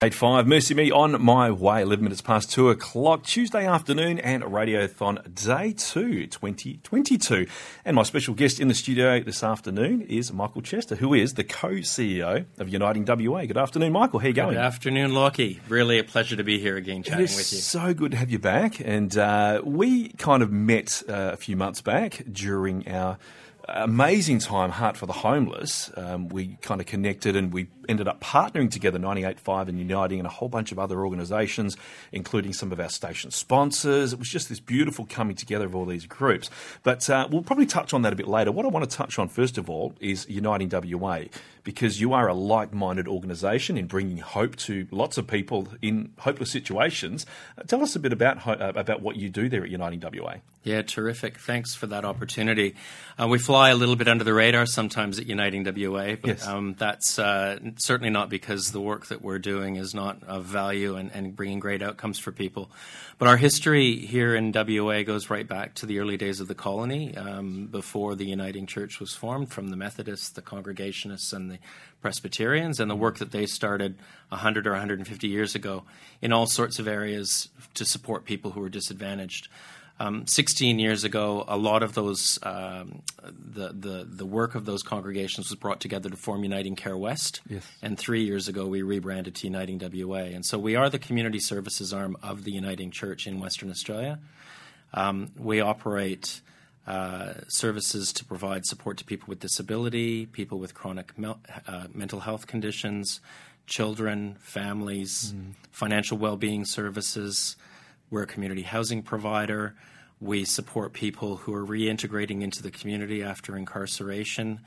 85 Mercy Me on my way, 11 minutes past 2 o'clock, Tuesday afternoon, and Radiothon Day 2, 2022. And my special guest in the studio this afternoon is Michael Chester, who is the co CEO of Uniting WA. Good afternoon, Michael. How are you going? Good afternoon, Lockie. Really a pleasure to be here again chatting it is with you. so good to have you back. And uh, we kind of met uh, a few months back during our amazing time, Heart for the Homeless. Um, we kind of connected and we ended up partnering together, 98.5 and Uniting, and a whole bunch of other organisations, including some of our station sponsors. It was just this beautiful coming together of all these groups. But uh, we'll probably touch on that a bit later. What I want to touch on, first of all, is Uniting WA, because you are a like minded organisation in bringing hope to lots of people in hopeless situations. Uh, tell us a bit about, uh, about what you do there at Uniting WA. Yeah, terrific. Thanks for that opportunity. Uh, we fly a little bit under the radar sometimes at Uniting WA, but Yes. um, that's uh, certainly not because the work that we're doing is not of value and, and bringing great outcomes for people. But our history here in WA goes right back to the early days of the colony, um, before the Uniting Church was formed, from the Methodists, the Congregationists, and the Presbyterians, and the work that they started 100 or 150 years ago in all sorts of areas to support people who were disadvantaged. Um, 16 years ago, a lot of those, um, the, the, the work of those congregations was brought together to form Uniting Care West. Yes. And three years ago, we rebranded to Uniting WA. And so we are the community services arm of the Uniting Church in Western Australia. Um, we operate uh, services to provide support to people with disability, people with chronic mel- uh, mental health conditions, children, families, financial well being services. We're a community housing provider. We support people who are reintegrating into the community after incarceration.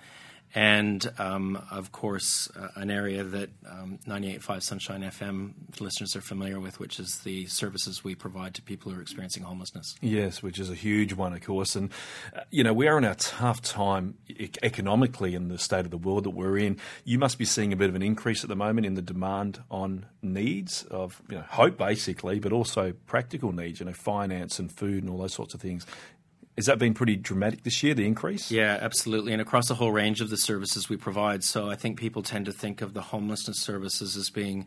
And um, of course, uh, an area that um, 98.5 Sunshine FM listeners are familiar with, which is the services we provide to people who are experiencing homelessness. Yes, which is a huge one, of course. And, uh, you know, we are in a tough time economically in the state of the world that we're in. You must be seeing a bit of an increase at the moment in the demand on needs of, you know, hope basically, but also practical needs, you know, finance and food and all those sorts of things. Has that been pretty dramatic this year, the increase? Yeah, absolutely. And across a whole range of the services we provide. So I think people tend to think of the homelessness services as being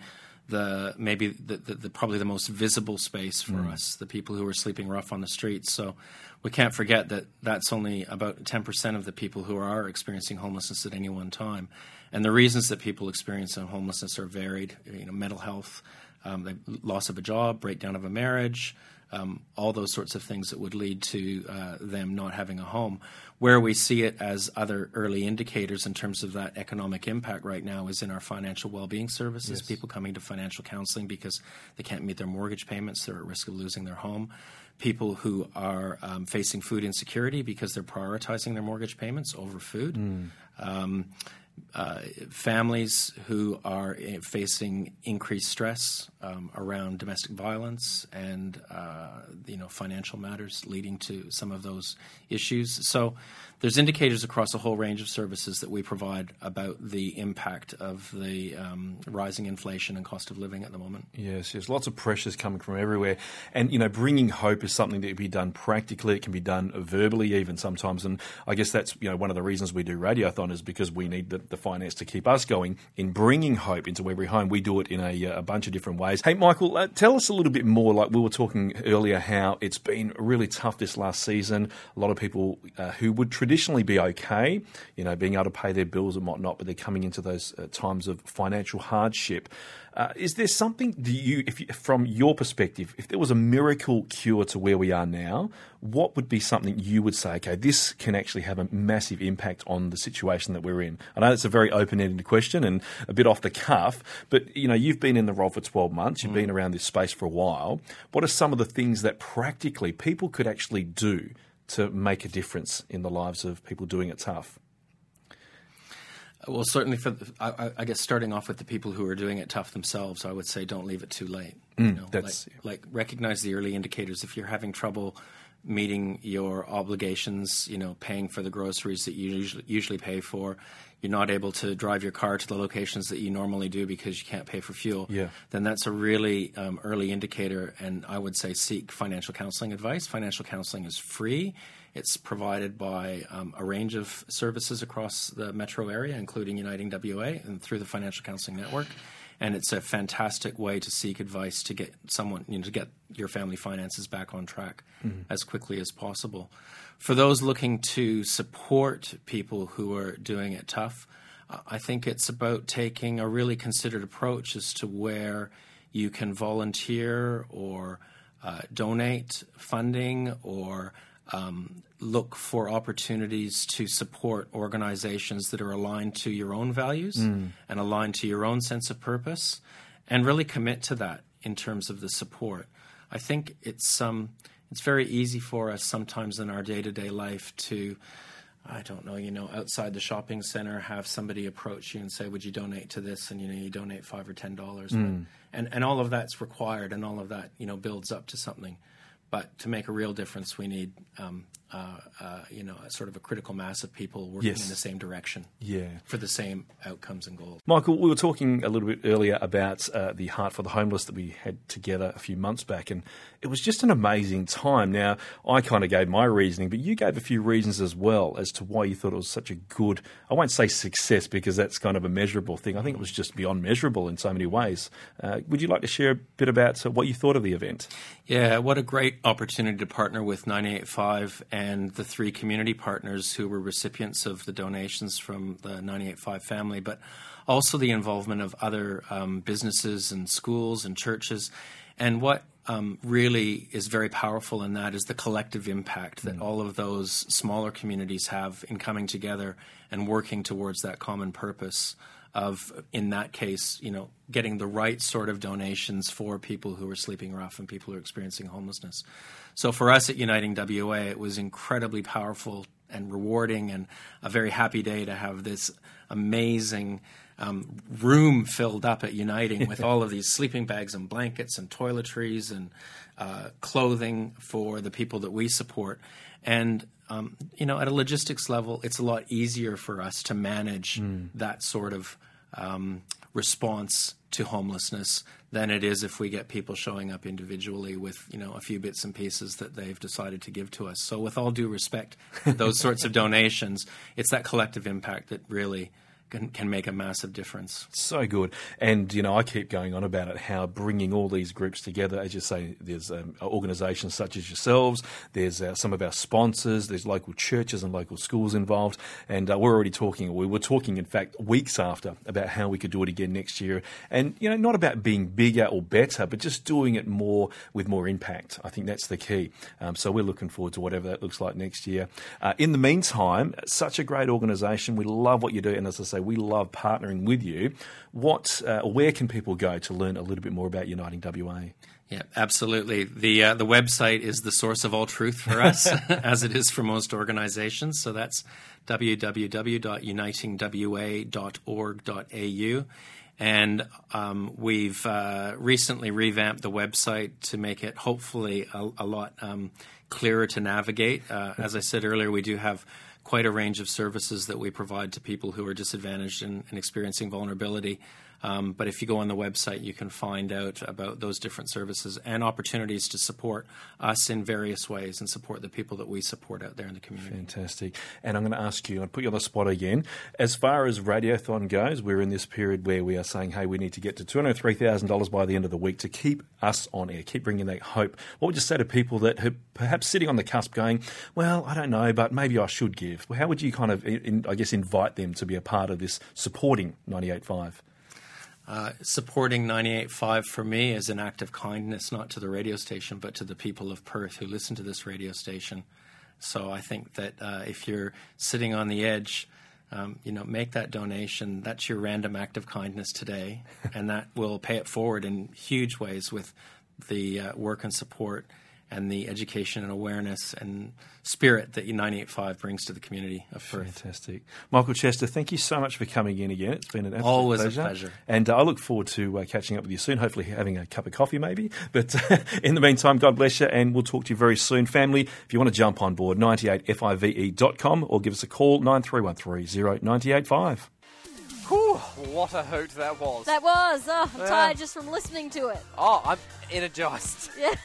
the maybe the, the, the probably the most visible space for us, the people who are sleeping rough on the streets. So we can't forget that that's only about 10% of the people who are experiencing homelessness at any one time. And the reasons that people experience homelessness are varied, you know, mental health, um, the loss of a job, breakdown of a marriage, um, all those sorts of things that would lead to uh, them not having a home. Where we see it as other early indicators in terms of that economic impact right now is in our financial well-being services. People coming to financial counseling because they can't meet their mortgage payments; they're at risk of losing their home. People who are um, facing food insecurity because they're prioritizing their mortgage payments over food. Um, uh, families who are eh, facing increased stress um, around domestic violence and uh, you know financial matters leading to some of those issues. So there's indicators across a whole range of services that we provide about the impact of the um, rising inflation and cost of living at the moment. Yes, yes, lots of pressures coming from everywhere, and you know, bringing hope is something that can be done practically. It can be done verbally, even sometimes. And I guess that's you know one of the reasons we do Radiothon is because we need the, the finance to keep us going in bringing hope into every home. We do it in a, a bunch of different ways. Hey, Michael, uh, tell us a little bit more. Like we were talking earlier, how it's been really tough this last season. A lot of people uh, who would traditionally be okay, you know, being able to pay their bills and whatnot, but they're coming into those uh, times of financial hardship. Uh, is there something do you, if you, from your perspective, if there was a miracle cure to where we are now, what would be something you would say? Okay, this can actually have a massive impact on the situation that we're in. I know it's a very open-ended question and a bit off the cuff, but you know, you've been in the role for twelve months. You've been around this space for a while. What are some of the things that practically people could actually do to make a difference in the lives of people doing it tough? Well, certainly for the, I, I- I guess starting off with the people who are doing it tough themselves, I would say don't leave it too late. you mm, know, that's- like, like recognize the early indicators. If you're having trouble meeting your obligations, you know, paying for the groceries that you usually, usually pay for, you're not able to drive your car to the locations that you normally do because you can't pay for fuel, Yeah. then that's a really um, early indicator. And I would say seek financial counseling advice. Financial counseling is free. It's provided by um, a range of services across the metro area, including Uniting WA and through the Financial Counseling Network. And it's a fantastic way to seek advice to get someone, you know, to get your family finances back on track as quickly as possible. For those looking to support people who are doing it tough, I think it's about taking a really considered approach as to where you can volunteer or uh, donate funding or um, look for opportunities to support organizations that are aligned to your own values and aligned to your own sense of purpose and really commit to that in terms of the support. I think it's um, it's very easy for us sometimes in our day to day life to I don't know, you know, outside the shopping center, have somebody approach you and say, "Would you donate to this?" And you know, you donate five or ten dollars, and and all of that's required, and all of that you know builds up to something. But to make a real difference, we need, um, uh, uh, you know, a sort of a critical mass of people working Yes. in the same direction Yeah. for the same outcomes and goals. Michael, we were talking a little bit earlier about uh, the Heart for the Homeless that we had together a few months back, and it was just an amazing time. Now, I kind of gave my reasoning, but you gave a few reasons as well as to why you thought it was such a good, I won't say success because that's kind of a measurable thing. I think it was just beyond measurable in so many ways. Uh, would you like to share a bit about uh, what you thought of the event? Yeah, what a great opportunity to partner with 985 and the three community partners who were recipients of the donations from the 985 family, but also the involvement of other um, businesses and schools and churches. And what um, really is very powerful in that is the collective impact that all of those smaller communities have in coming together and working towards that common purpose of in that case you know getting the right sort of donations for people who are sleeping rough and people who are experiencing homelessness. So for us at uniting wa it was incredibly powerful and rewarding and a very happy day to have this amazing um, room filled up at Uniting with all of these sleeping bags and blankets and toiletries and uh, clothing for the people that we support. And um, you know, at a logistics level, it's a lot easier for us to manage that sort of um, response to homelessness than it is if we get people showing up individually with you know a few bits and pieces that they've decided to give to us. So, with all due respect, those sorts of donations, it's that collective impact that really can, can make a massive difference. So good. And, you know, I keep going on about it, how bringing all these groups together, as you say, there's um, organisations such as yourselves, there's uh, some of our sponsors, there's local churches and local schools involved. And uh, we're already talking, we were talking, in fact, weeks after about how we could do it again next year. And, you know, not about being bigger or better, but just doing it more with more impact. I think that's the key. Um, so we're looking forward to whatever that looks like next year. Uh, in the meantime, such a great organisation. We love what you do. And as I say, we love partnering with you. What, uh, where can people go to learn a little bit more about Uniting WA? Yeah, absolutely. The uh, the website is the source of all truth for us, as it is for most organizations. So that's www.unitingwa.org.au. And um, we've uh, recently revamped the website to make it hopefully a, a lot um, clearer to navigate. Uh, as I said earlier, we do have quite a range of services that we provide to people who are disadvantaged and, and experiencing vulnerability. Um, but if you go on the website, you can find out about those different services and opportunities to support us in various ways and support the people that we support out there in the community. Fantastic. And I'm going to ask you, I'll put you on the spot again. As far as Radiothon goes, we're in this period where we are saying, hey, we need to get to $203,000 by the end of the week to keep us on air, keep bringing that hope. What would you say to people that are perhaps sitting on the cusp going, well, I don't know, but maybe I should give? How would you kind of, I guess, invite them to be a part of this supporting 98.5? Uh, supporting 98.5 for me is an act of kindness, not to the radio station, but to the people of Perth who listen to this radio station. So I think that uh, if you're sitting on the edge, um, you know, make that donation. That's your random act of kindness today, and that will pay it forward in huge ways with the uh, work and support and the education and awareness and spirit that 985 brings to the community of Perth. Fantastic. Michael Chester, thank you so much for coming in again. It's been an absolute Always a pleasure. pleasure. And uh, I look forward to uh, catching up with you soon, hopefully having a cup of coffee maybe. But in the meantime, God bless you, and we'll talk to you very soon. Family, if you want to jump on board, 98five.com or give us a call, 9313 0985. Whew, what a hoot that was. That was. Oh, I'm Yeah. tired just from listening to it. oh, I'm energized. Yeah.